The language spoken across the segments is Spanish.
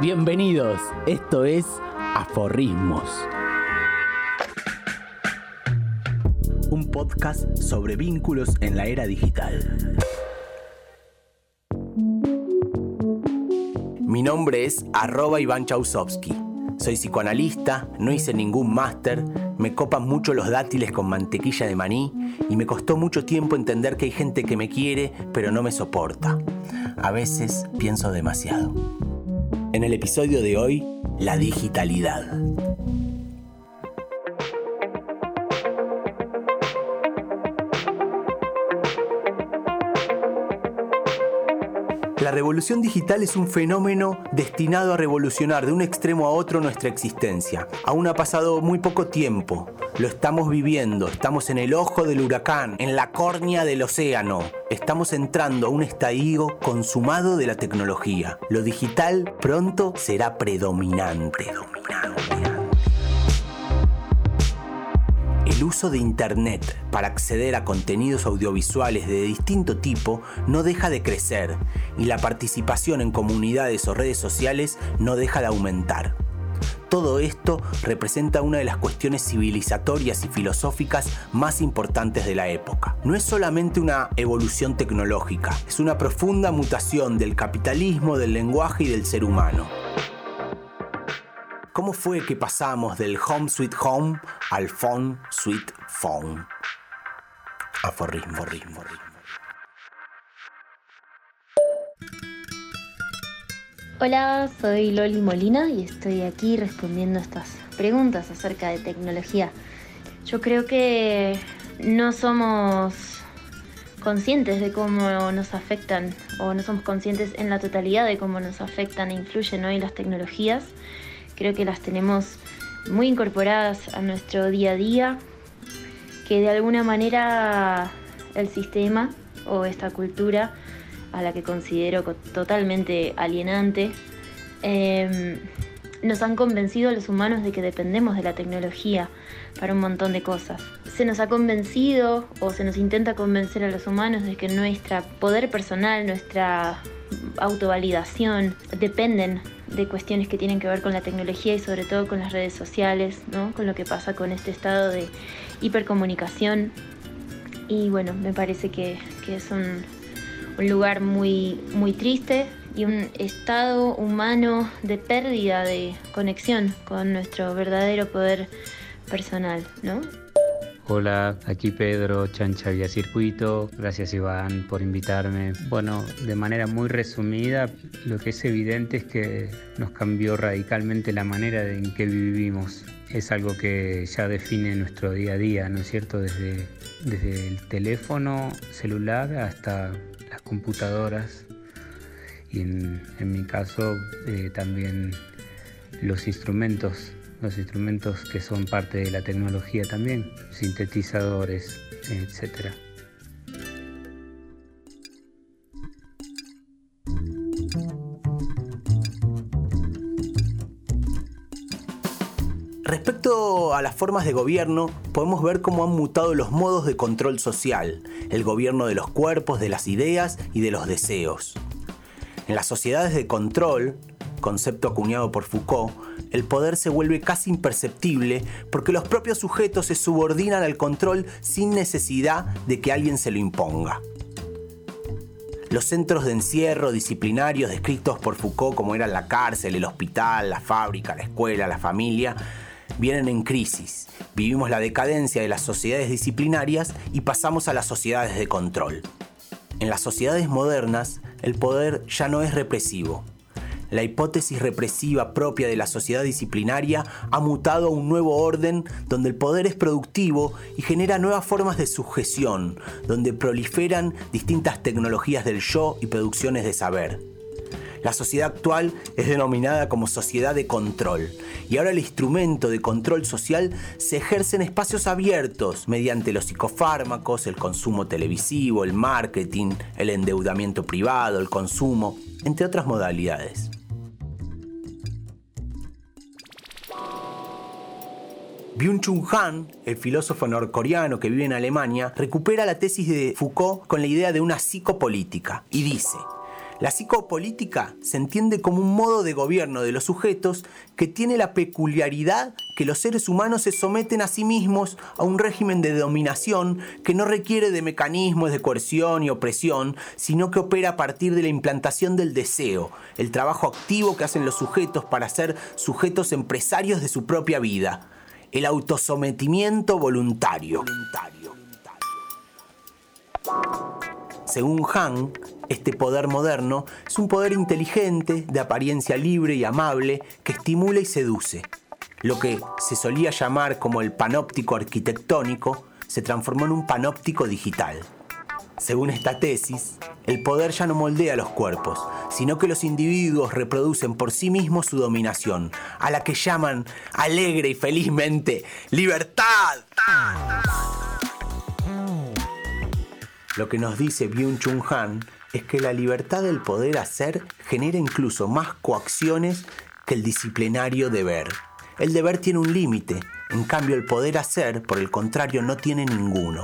Bienvenidos, esto es Aforrismos. Un podcast sobre vínculos en la era digital. Mi nombre es arroba Iván Chausovsky. Soy psicoanalista, no hice ningún máster, me copan mucho los dátiles con mantequilla de maní y me costó mucho tiempo entender que hay gente que me quiere pero no me soporta. A veces pienso demasiado. En el episodio de hoy, la digitalidad. La revolución digital es un fenómeno destinado a revolucionar de un extremo a otro nuestra existencia. Aún ha pasado muy poco tiempo. Lo estamos viviendo, estamos en el ojo del huracán, en la córnea del océano. Estamos entrando a un estadio consumado de la tecnología. Lo digital pronto será predominante. predominante. El uso de Internet para acceder a contenidos audiovisuales de distinto tipo no deja de crecer y la participación en comunidades o redes sociales no deja de aumentar. Todo esto representa una de las cuestiones civilizatorias y filosóficas más importantes de la época. No es solamente una evolución tecnológica, es una profunda mutación del capitalismo, del lenguaje y del ser humano. ¿Cómo fue que pasamos del Home Sweet Home al Phone Sweet Phone? Aforrismo, ritmo, ritmo. Hola, soy Loli Molina y estoy aquí respondiendo estas preguntas acerca de tecnología. Yo creo que no somos conscientes de cómo nos afectan o no somos conscientes en la totalidad de cómo nos afectan e influyen hoy las tecnologías creo que las tenemos muy incorporadas a nuestro día a día, que de alguna manera el sistema o esta cultura a la que considero totalmente alienante, em, nos han convencido a los humanos de que dependemos de la tecnología para un montón de cosas. Se nos ha convencido o se nos intenta convencer a los humanos de que nuestro poder personal, nuestra autovalidación dependen de cuestiones que tienen que ver con la tecnología y sobre todo con las redes sociales, ¿no? con lo que pasa con este estado de hipercomunicación. Y bueno, me parece que, es un, un, lugar muy, muy triste y un estado humano de pérdida de conexión con nuestro verdadero poder personal, ¿no? Hola, aquí Pedro, Chancha Vía Circuito. Gracias Iván por invitarme. Bueno, de manera muy resumida, lo que es evidente es que nos cambió radicalmente la manera en que vivimos. Es algo que ya define nuestro día a día, ¿no es cierto? Desde, desde el teléfono celular hasta las computadoras y en, mi caso eh, también los instrumentos los instrumentos que son parte de la tecnología también, sintetizadores, etc. A las formas de gobierno, podemos ver cómo han mutado los modos de control social, el gobierno de los cuerpos, de las ideas y de los deseos. En las sociedades de control, concepto acuñado por Foucault, el poder se vuelve casi imperceptible porque los propios sujetos se subordinan al control sin necesidad de que alguien se lo imponga. Los centros de encierro disciplinarios descritos por Foucault como eran la cárcel, el hospital, la fábrica, la escuela, la familia, vienen en crisis. Vivimos la decadencia de las sociedades disciplinarias y pasamos a las sociedades de control. En las sociedades modernas, el poder ya no es represivo, la hipótesis represiva propia de la sociedad disciplinaria ha mutado a un nuevo orden donde el poder es productivo y genera nuevas formas de sujeción, donde proliferan distintas tecnologías del yo y producciones de saber. La sociedad actual es denominada como sociedad de control y ahora el instrumento de control social se ejerce en espacios abiertos mediante los psicofármacos, el consumo televisivo, el marketing, el endeudamiento privado, el consumo, entre otras modalidades. Byung-Chul Han, el filósofo norcoreano que vive en Alemania, recupera la tesis de Foucault con la idea de una psicopolítica y dice, La psicopolítica se entiende como un modo de gobierno de los sujetos que tiene la peculiaridad que los seres humanos se someten a sí mismos a un régimen de dominación que no requiere de mecanismos de coerción y opresión, sino que opera a partir de la implantación del deseo, el trabajo activo que hacen los sujetos para ser sujetos empresarios de su propia vida, el autosometimiento voluntario. Según Han, este poder moderno es un poder inteligente, de apariencia libre y amable, que estimula y seduce. Lo que se solía llamar como el panóptico arquitectónico se transformó en un panóptico digital. Según esta tesis, el poder ya no moldea los cuerpos, sino que los individuos reproducen por sí mismos su dominación, a la que llaman alegre y felizmente libertad. Lo que nos dice Byung-Chun Han es que la libertad del poder hacer genera incluso más coacciones que el disciplinario deber. El deber tiene un límite, en cambio el poder hacer, por el contrario, no tiene ninguno.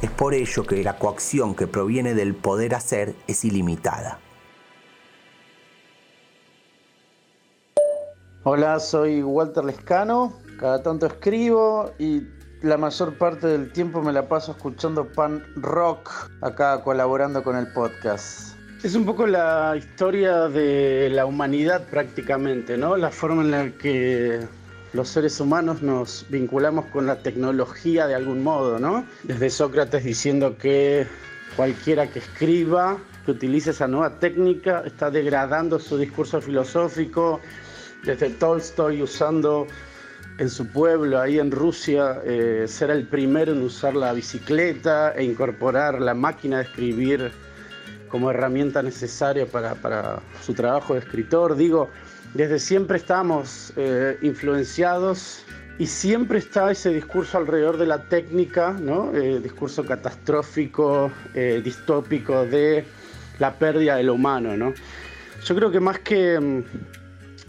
Es por ello que la coacción que proviene del poder hacer es ilimitada. Hola, soy Walter Lescano, cada tanto escribo y la mayor parte del tiempo me la paso escuchando pan rock, acá colaborando con el podcast. Es un poco la historia de la humanidad prácticamente, ¿no? La forma en la que los seres humanos nos vinculamos con la tecnología de algún modo, ¿no? Desde Sócrates diciendo que cualquiera que escriba, que utilice esa nueva técnica, está degradando su discurso filosófico, desde Tolstoy usando en su pueblo, ahí en Rusia, eh, ser el primero en usar la bicicleta e incorporar la máquina de escribir como herramienta necesaria para, su trabajo de escritor. Digo, desde siempre estamos eh, influenciados y siempre está ese discurso alrededor de la técnica, ¿no? Eh, discurso catastrófico, distópico de la pérdida de lo humano. ¿no? Yo creo que más que mm,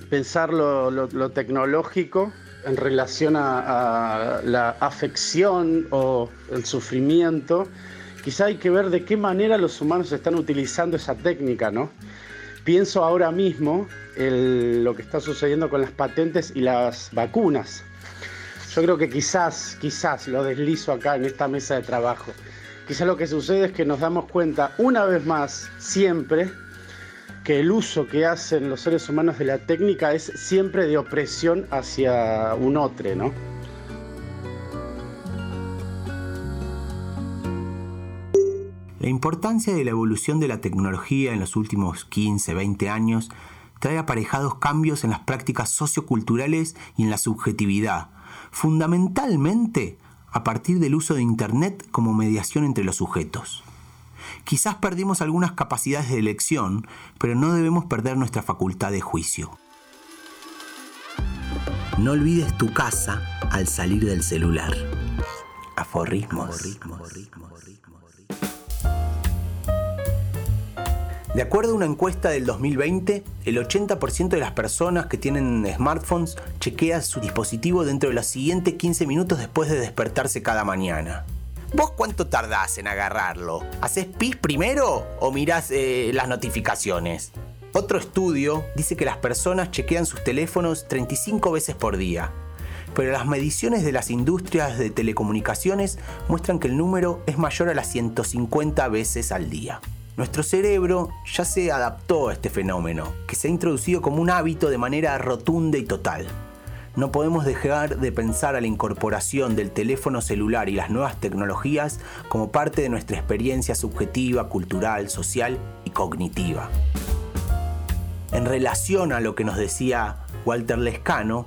pensar lo tecnológico, en relación a, la afección o el sufrimiento, quizá hay que ver de qué manera los humanos están utilizando esa técnica, ¿no? Pienso ahora mismo en lo que está sucediendo con las patentes y las vacunas. Yo creo que quizás, quizás lo deslizo acá en esta mesa de trabajo. Quizás lo que sucede es que nos damos cuenta una vez más, siempre, que el uso que hacen los seres humanos de la técnica es siempre de opresión hacia un otro, ¿no? La importancia de la evolución de la tecnología en los últimos 15, 20 años trae aparejados cambios en las prácticas socioculturales y en la subjetividad, fundamentalmente a partir del uso de Internet como mediación entre los sujetos. Quizás perdimos algunas capacidades de elección, pero no debemos perder nuestra facultad de juicio. No olvides tu casa al salir del celular. Aforrismos. De acuerdo a una encuesta del 2020, el 80% de las personas que tienen smartphones chequea su dispositivo dentro de los siguientes 15 minutos después de despertarse cada mañana. ¿Vos cuánto tardás en agarrarlo? ¿Haces pis primero o mirás eh, las notificaciones? Otro estudio dice que las personas chequean sus teléfonos 35 veces por día, pero las mediciones de las industrias de telecomunicaciones muestran que el número es mayor a las 150 veces al día. Nuestro cerebro ya se adaptó a este fenómeno, que se ha introducido como un hábito de manera rotunda y total. No podemos dejar de pensar a la incorporación del teléfono celular y las nuevas tecnologías como parte de nuestra experiencia subjetiva, cultural, social y cognitiva. En relación a lo que nos decía Walter Lescano,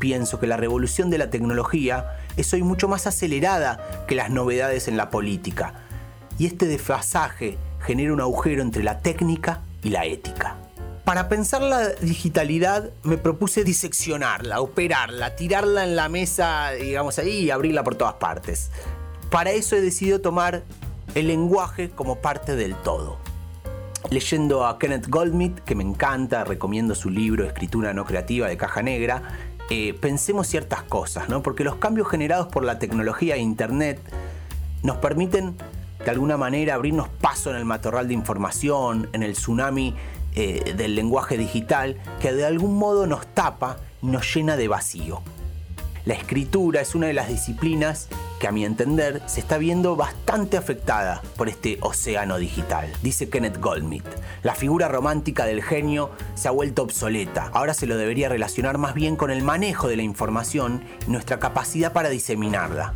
pienso que la revolución de la tecnología es hoy mucho más acelerada que las novedades en la política, y este desfasaje genera un agujero entre la técnica y la ética. Para pensar la digitalidad me propuse diseccionarla, operarla, tirarla en la mesa, digamos ahí, y abrirla por todas partes. Para eso he decidido tomar el lenguaje como parte del todo. Leyendo a Kenneth Goldmith, que me encanta, recomiendo su libro Escritura no creativa de caja negra, eh, pensemos ciertas cosas, ¿no? Porque los cambios generados por la tecnología e Internet nos permiten de alguna manera abrirnos paso en el matorral de información, en el tsunami eh, del lenguaje digital, que de algún modo nos tapa y nos llena de vacío. La escritura es una de las disciplinas que a mi entender se está viendo bastante afectada por este océano digital, dice Kenneth Goldmith. La figura romántica del genio se ha vuelto obsoleta, ahora se lo debería relacionar más bien con el manejo de la información y nuestra capacidad para diseminarla.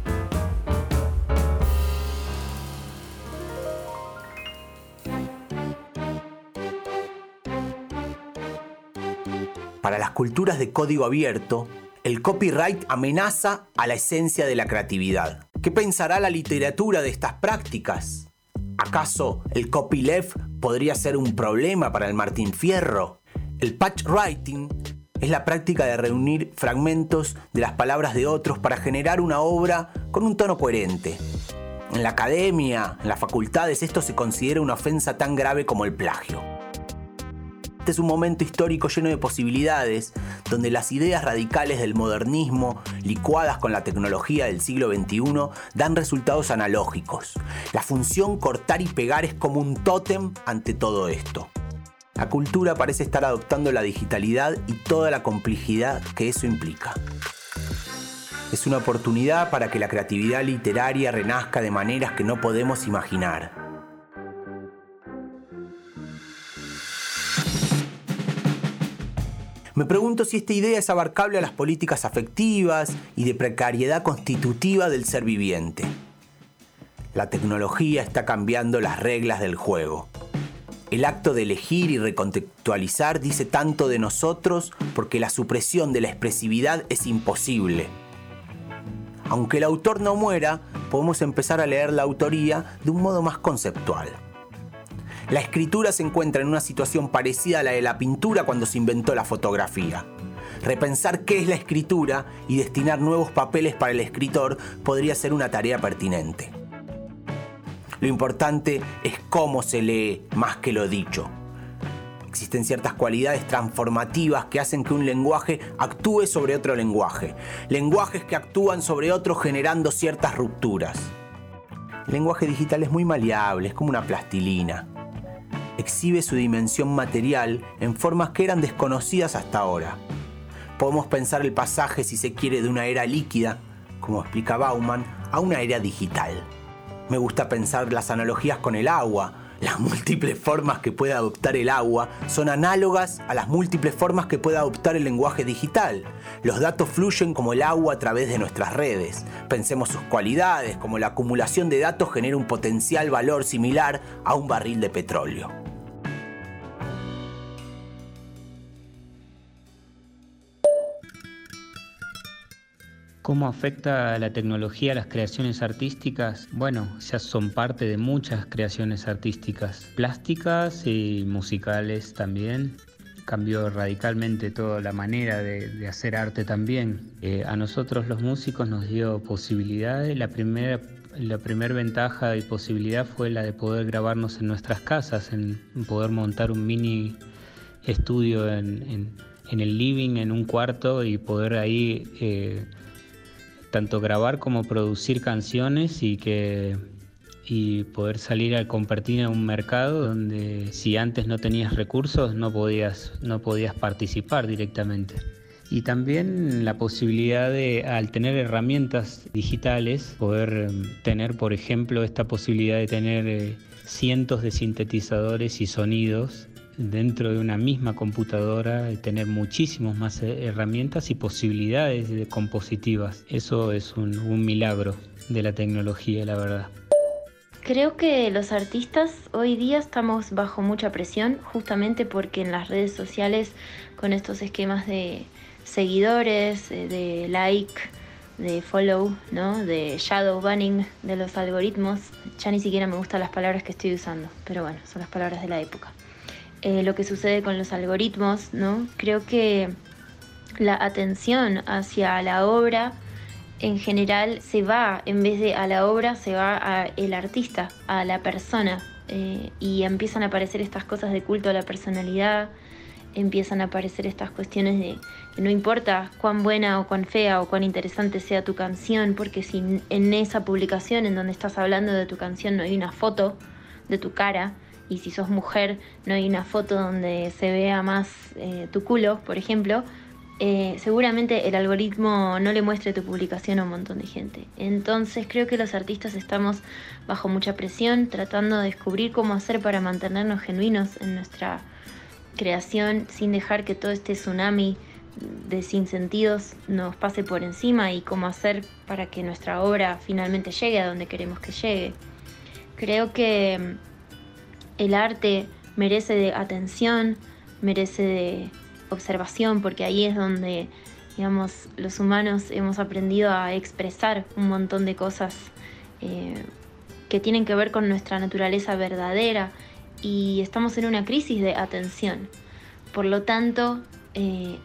Culturas de código abierto, el copyright amenaza a la esencia de la creatividad. ¿Qué pensará la literatura de estas prácticas? ¿Acaso el copyleft podría ser un problema para el Martín Fierro? El patchwriting es la práctica de reunir fragmentos de las palabras de otros para generar una obra con un tono coherente. En la academia, en las facultades, esto se considera una ofensa tan grave como el plagio. Este es un momento histórico lleno de posibilidades, donde las ideas radicales del modernismo, licuadas con la tecnología del siglo XXI, dan resultados analógicos. La función cortar y pegar es como un tótem ante todo esto. La cultura parece estar adoptando la digitalidad y toda la complejidad que eso implica. Es una oportunidad para que la creatividad literaria renazca de maneras que no podemos imaginar. Me pregunto si esta idea es abarcable a las políticas afectivas y de precariedad constitutiva del ser viviente. La tecnología está cambiando las reglas del juego. El acto de elegir y recontextualizar dice tanto de nosotros porque la supresión de la expresividad es imposible. Aunque el autor no muera, podemos empezar a leer la autoría de un modo más conceptual. La escritura se encuentra en una situación parecida a la de la pintura cuando se inventó la fotografía. Repensar qué es la escritura y destinar nuevos papeles para el escritor podría ser una tarea pertinente. Lo importante es cómo se lee más que lo dicho. Existen ciertas cualidades transformativas que hacen que un lenguaje actúe sobre otro lenguaje. Lenguajes que actúan sobre otros generando ciertas rupturas. El lenguaje digital es muy maleable, es como una plastilina exhibe su dimensión material en formas que eran desconocidas hasta ahora. Podemos pensar el pasaje, si se quiere, de una era líquida, como explica Bauman, a una era digital. Me gusta pensar las analogías con el agua. Las múltiples formas que puede adoptar el agua son análogas a las múltiples formas que puede adoptar el lenguaje digital. Los datos fluyen como el agua a través de nuestras redes. Pensemos sus cualidades, como la acumulación de datos genera un potencial valor similar a un barril de petróleo. ¿Cómo afecta la tecnología a las creaciones artísticas? Bueno, ya son parte de muchas creaciones artísticas, plásticas y musicales también. Cambió radicalmente toda la manera de, hacer arte también. Eh, a nosotros los músicos nos dio posibilidades. La primera, la primera ventaja y posibilidad fue la de poder grabarnos en nuestras casas, en, poder montar un mini estudio en, el living, en un cuarto y poder ahí... Eh, tanto grabar como producir canciones y que y poder salir a compartir en un mercado donde si antes no tenías recursos no podías no podías participar directamente. Y también la posibilidad de al tener herramientas digitales poder em, tener por ejemplo esta posibilidad de tener eh, cientos de sintetizadores y sonidos dentro de una misma computadora tener muchísimas más eh, herramientas y posibilidades compositivas. Eso es un, un milagro de la tecnología, la verdad. Creo que los artistas hoy día estamos bajo mucha presión justamente porque en las redes sociales con estos esquemas de seguidores, eh, de like, de follow, ¿no? de shadow banning de los algoritmos, ya ni siquiera me gustan las palabras que estoy usando, pero bueno, son las palabras de la época. Eh, lo que sucede con los algoritmos, ¿no? Creo que la atención hacia la obra en general se va, en vez de a la obra, se va al artista, a la persona. Eh, y empiezan a aparecer estas cosas de culto a la personalidad, empiezan a aparecer estas cuestiones de no importa cuán buena o cuán fea o cuán interesante sea tu canción, porque si en esa publicación en donde estás hablando de tu canción no hay una foto de tu cara, y si sos mujer no hay una foto donde se vea más eh, tu culo, por ejemplo, eh, seguramente el algoritmo no le muestre tu publicación a un montón de gente. Entonces creo que los artistas estamos bajo mucha presión, tratando de descubrir cómo hacer para mantenernos genuinos en nuestra creación sin dejar que todo este tsunami de sinsentidos nos pase por encima y cómo hacer para que nuestra obra finalmente llegue a donde queremos que llegue. Creo que el arte merece de atención, merece de observación, porque ahí es donde, digamos, los humanos hemos aprendido a expresar un montón de cosas eh, que tienen que ver con nuestra naturaleza verdadera y estamos en una crisis de atención. Por lo tanto, eh,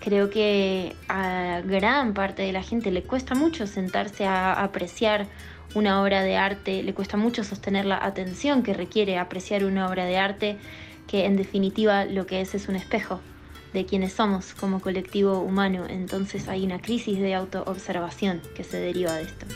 creo que a gran parte de la gente le cuesta mucho sentarse a apreciar una obra de arte, le cuesta mucho sostener la atención que requiere apreciar una obra de arte, que en definitiva lo que es es un espejo de quienes somos como colectivo humano. Entonces hay una crisis de autoobservación que se deriva de esto.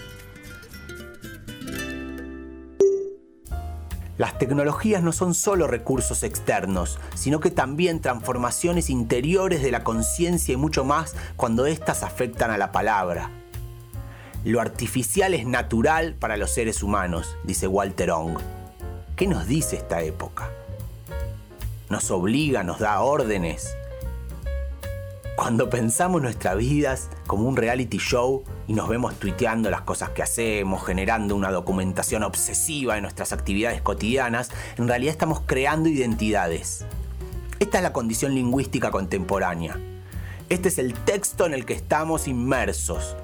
Las tecnologías no son solo recursos externos, sino que también transformaciones interiores de la conciencia y mucho más cuando éstas afectan a la palabra. Lo artificial es natural para los seres humanos, dice Walter Ong. ¿Qué nos dice esta época? Nos obliga, nos da órdenes, cuando pensamos nuestras vidas como un reality show y nos vemos tuiteando las cosas que hacemos, generando una documentación obsesiva de nuestras actividades cotidianas, en realidad estamos creando identidades. Esta es la condición lingüística contemporánea. Este es el texto en el que estamos inmersos.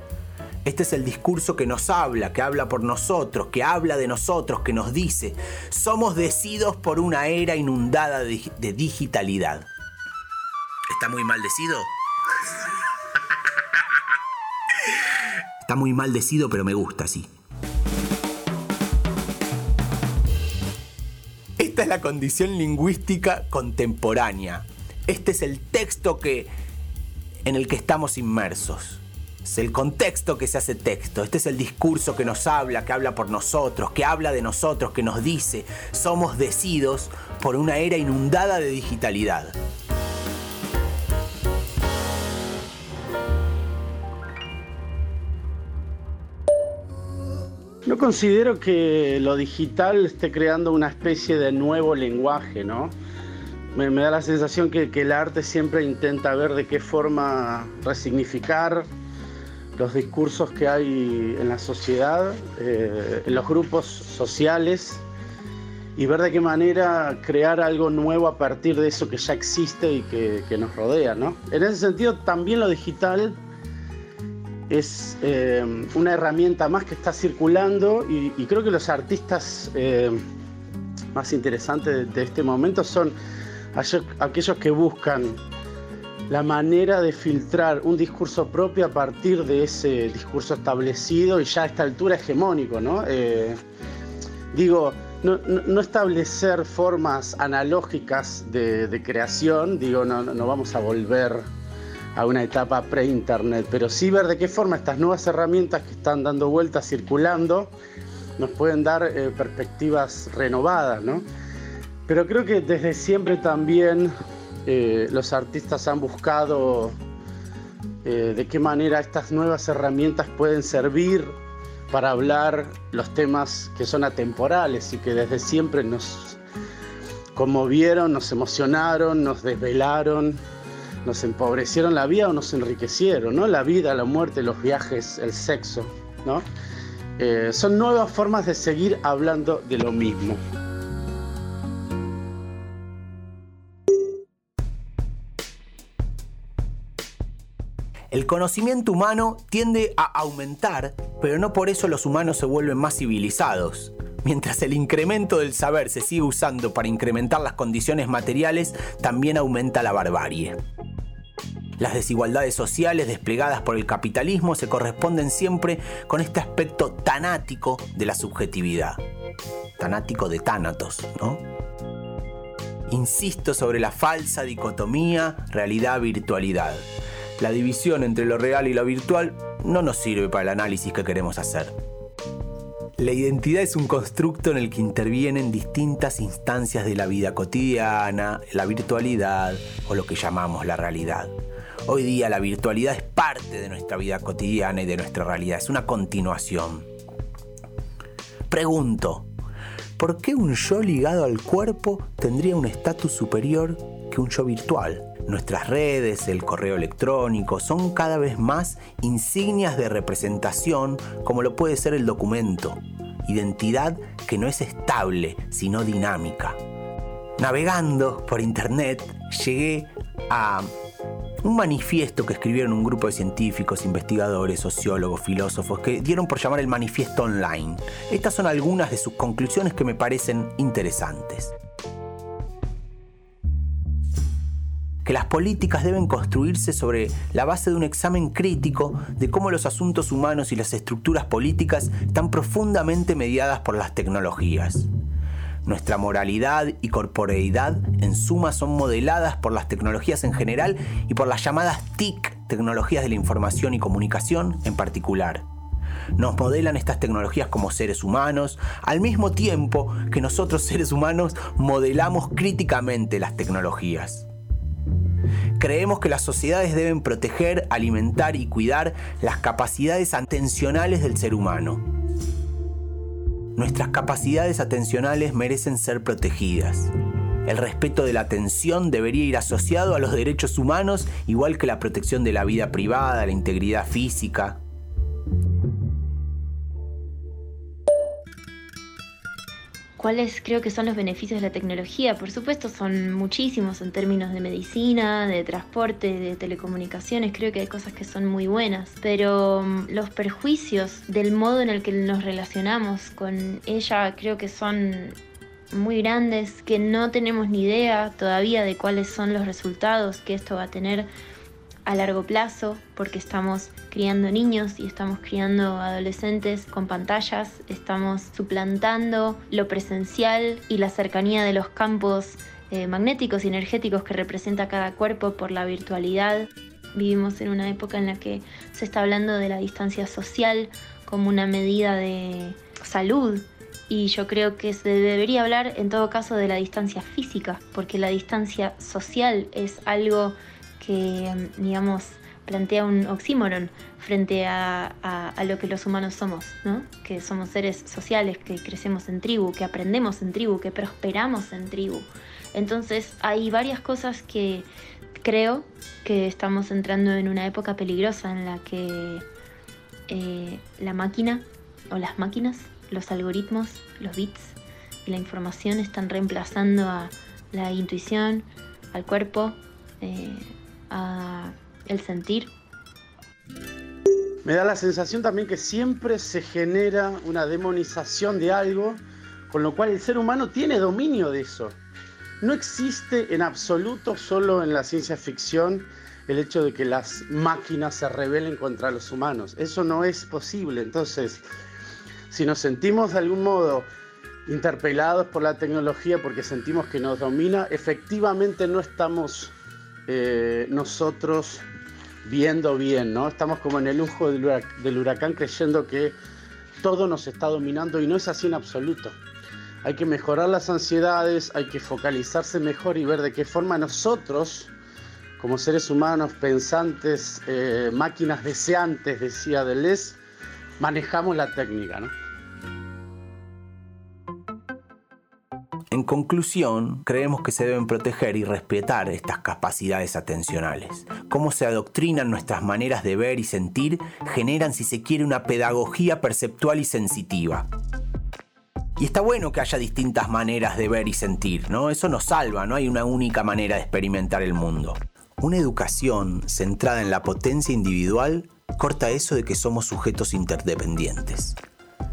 Este es el discurso que nos habla, que habla por nosotros, que habla de nosotros, que nos dice, somos decidos por una era inundada de, digitalidad. ¿Está muy maldecido? Está muy maldecido, pero me gusta así. Esta es la condición lingüística contemporánea. Este es el texto que, en el que estamos inmersos. El contexto que se hace texto. Este es el discurso que nos habla, que habla por nosotros, que habla de nosotros, que nos dice, somos decidos por una era inundada de digitalidad. No considero que lo digital esté creando una especie de nuevo lenguaje, ¿no? Me, da la sensación que, el arte siempre intenta ver de qué forma resignificar los discursos que hay en la sociedad, eh, en los grupos sociales, y ver de qué manera crear algo nuevo a partir de eso que ya existe y que, nos rodea, ¿no? En ese sentido, también lo digital es eh, una herramienta más que está circulando y, creo que los artistas eh, más interesantes de, este momento son aquellos que buscan la manera de filtrar un discurso propio a partir de ese discurso establecido y ya a esta altura hegemónico, ¿no? Eh, digo, no, establecer formas analógicas de, creación, digo, no, no vamos a volver a una etapa pre-internet, pero sí ver de qué forma estas nuevas herramientas que están dando vueltas, circulando, nos pueden dar eh, perspectivas renovadas, ¿no? Pero creo que desde siempre también eh, los artistas han buscado eh, de qué manera estas nuevas herramientas pueden servir para hablar los temas que son atemporales y que desde siempre nos conmovieron, nos emocionaron, nos desvelaron nos empobrecieron la vida o nos enriquecieron, ¿no? La vida, la muerte, los viajes, el sexo, ¿no? Eh, son nuevas formas de seguir hablando de lo mismo. El conocimiento humano tiende a aumentar, pero no por eso los humanos se vuelven más civilizados. Mientras el incremento del saber se sigue usando para incrementar las condiciones materiales, también aumenta la barbarie. Las desigualdades sociales desplegadas por el capitalismo se corresponden siempre con este aspecto tanático de la subjetividad. Tanático de tánatos, ¿no? Insisto sobre la falsa dicotomía realidad-virtualidad. La división entre lo real y lo virtual no nos sirve para el análisis que queremos hacer. La identidad es un constructo en el que intervienen distintas instancias de la vida cotidiana, la virtualidad o lo que llamamos la realidad. Hoy día la virtualidad es parte de nuestra vida cotidiana y de nuestra realidad, es una continuación. Pregunto, ¿por qué un yo ligado al cuerpo tendría un estatus superior que un yo virtual? Nuestras redes, el correo electrónico, son cada vez más insignias de representación como lo puede ser el documento. Identidad que no es estable, sino dinámica. Navegando por internet, llegué a un manifiesto que escribieron un grupo de científicos, investigadores, sociólogos, filósofos, que dieron por llamar el manifiesto online. Estas son algunas de sus conclusiones que me parecen interesantes. Que las políticas deben construirse sobre la base de un examen crítico de cómo los asuntos humanos y las estructuras políticas están profundamente mediadas por las tecnologías. Nuestra moralidad y corporeidad en suma son modeladas por las tecnologías en general y por las llamadas TIC, tecnologías de la información y comunicación en particular. Nos modelan estas tecnologías como seres humanos, al mismo tiempo que nosotros seres humanos modelamos críticamente las tecnologías. Creemos que las sociedades deben proteger, alimentar y cuidar las capacidades atencionales del ser humano. Nuestras capacidades atencionales merecen ser protegidas. El respeto de la atención debería ir asociado a los derechos humanos, igual que la protección de la vida privada, la integridad física. ¿Cuáles creo que son los beneficios de la tecnología? Por supuesto son muchísimos en términos de medicina, de transporte, de telecomunicaciones, creo que hay cosas que son muy buenas, pero mm, los perjuicios del modo en el que nos relacionamos con ella creo que son muy grandes, que no tenemos ni idea todavía de cuáles son los resultados que esto va a tener a largo plazo porque estamos criando niños y estamos criando adolescentes con pantallas, estamos suplantando lo presencial y la cercanía de los campos eh, magnéticos y energéticos que representa cada cuerpo por la virtualidad. Vivimos en una época en la que se está hablando de la distancia social como una medida de salud y yo creo que se debería hablar en todo caso de la distancia física, porque la distancia social es algo que, digamos, plantea un oxímoron frente a, lo que los humanos somos, ¿no? Que somos seres sociales, que crecemos en tribu, que aprendemos en tribu, que prosperamos en tribu. Entonces hay varias cosas que creo que estamos entrando en una época peligrosa en la que eh, la máquina o las máquinas, los algoritmos, los bits y la información están reemplazando a la intuición, al cuerpo, eh, el sentir. Me da la sensación también que siempre se genera una demonización de algo, con lo cual el ser humano tiene dominio de eso. No existe en absoluto solo en la ciencia ficción el hecho de que las máquinas se rebelen contra los humanos. Eso no es posible. Entonces, si nos sentimos de algún modo interpelados por la tecnología porque sentimos que nos domina, efectivamente no estamos eh, nosotros viendo bien, ¿no? Estamos como en el lujo del huracán creyendo que todo nos está dominando y no es así en absoluto. Hay que mejorar las ansiedades, hay que focalizarse mejor y ver de qué forma nosotros, como seres humanos pensantes, eh, máquinas deseantes, decía Deleuze, manejamos la técnica, ¿no? En conclusión, creemos que se deben proteger y respetar estas capacidades atencionales. Cómo se adoctrinan nuestras maneras de ver y sentir generan, si se quiere, una pedagogía perceptual y sensitiva. Y está bueno que haya distintas maneras de ver y sentir, ¿no? Eso nos salva, no hay una única manera de experimentar el mundo. Una educación centrada en la potencia individual corta eso de que somos sujetos interdependientes.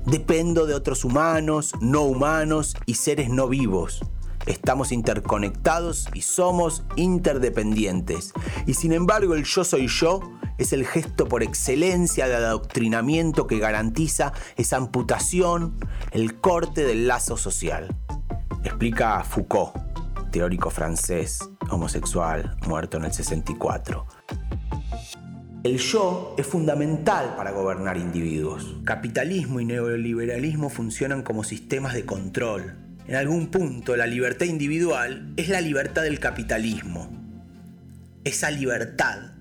Dependo de otros humanos, no humanos y seres no vivos. Estamos interconectados y somos interdependientes. Y sin embargo el yo soy yo es el gesto por excelencia de adoctrinamiento que garantiza esa amputación, el corte del lazo social. Explica Foucault. teórico francés, homosexual, muerto en el 64. El yo es fundamental para gobernar individuos. Capitalismo y neoliberalismo funcionan como sistemas de control. En algún punto, la libertad individual es la libertad del capitalismo. Esa libertad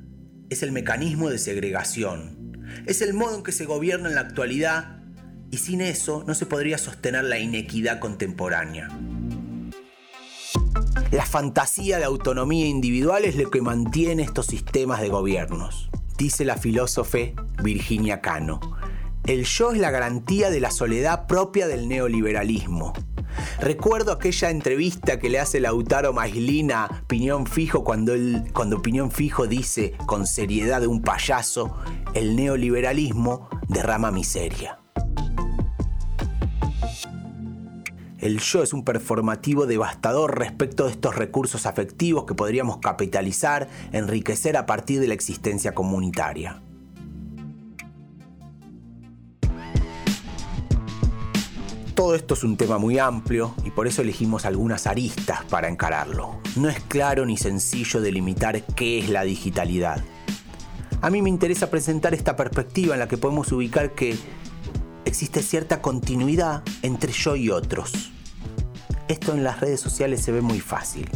es el mecanismo de segregación. Es el modo en que se gobierna en la actualidad y sin eso no se podría sostener la inequidad contemporánea. La fantasía de autonomía individual es lo que mantiene estos sistemas de gobiernos, dice la filósofe Virginia Cano. El yo es la garantía de la soledad propia del neoliberalismo. Recuerdo aquella entrevista que le hace Lautaro Maislina a Piñón Fijo cuando, cuando Piñón Fijo dice con seriedad de un payaso, el neoliberalismo derrama miseria. El yo es un performativo devastador respecto de estos recursos afectivos que podríamos capitalizar, enriquecer a partir de la existencia comunitaria. Todo esto es un tema muy amplio y por eso elegimos algunas aristas para encararlo. No es claro ni sencillo delimitar qué es la digitalidad. A mí me interesa presentar esta perspectiva en la que podemos ubicar que existe cierta continuidad entre yo y otros. Esto en las redes sociales se ve muy fácil.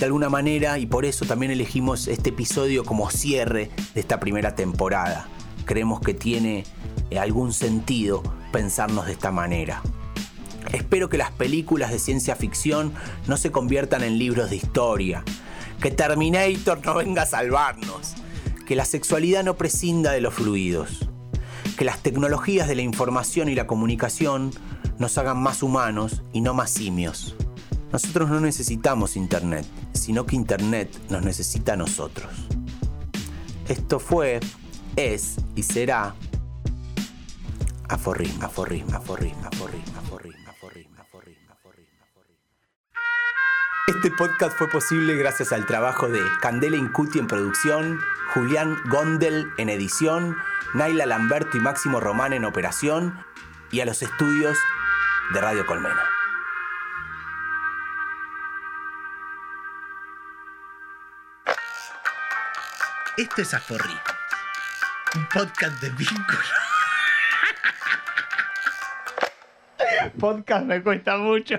De alguna manera, y por eso también elegimos este episodio como cierre de esta primera temporada. Creemos que tiene eh, algún sentido pensarnos de esta manera. Espero que las películas de ciencia ficción no se conviertan en libros de historia, que Terminator no venga a salvarnos, que la sexualidad no prescinda de los fluidos, que las tecnologías de la información y la comunicación nos hagan más humanos y no más simios. Nosotros no necesitamos Internet, sino que Internet nos necesita a nosotros. Esto fue, es y será aforrismo, aforrismo, aforrismo, aforrismo, aforrismo, aforrismo, aforrismo, Este podcast fue posible gracias al trabajo de Candela Incuti en producción, Julián Gondel en edición, Naila Lamberto y Máximo Román en operación y a los estudios de Radio Colmena. Esto es Aforri, un podcast de vínculo. Podcast me cuesta mucho.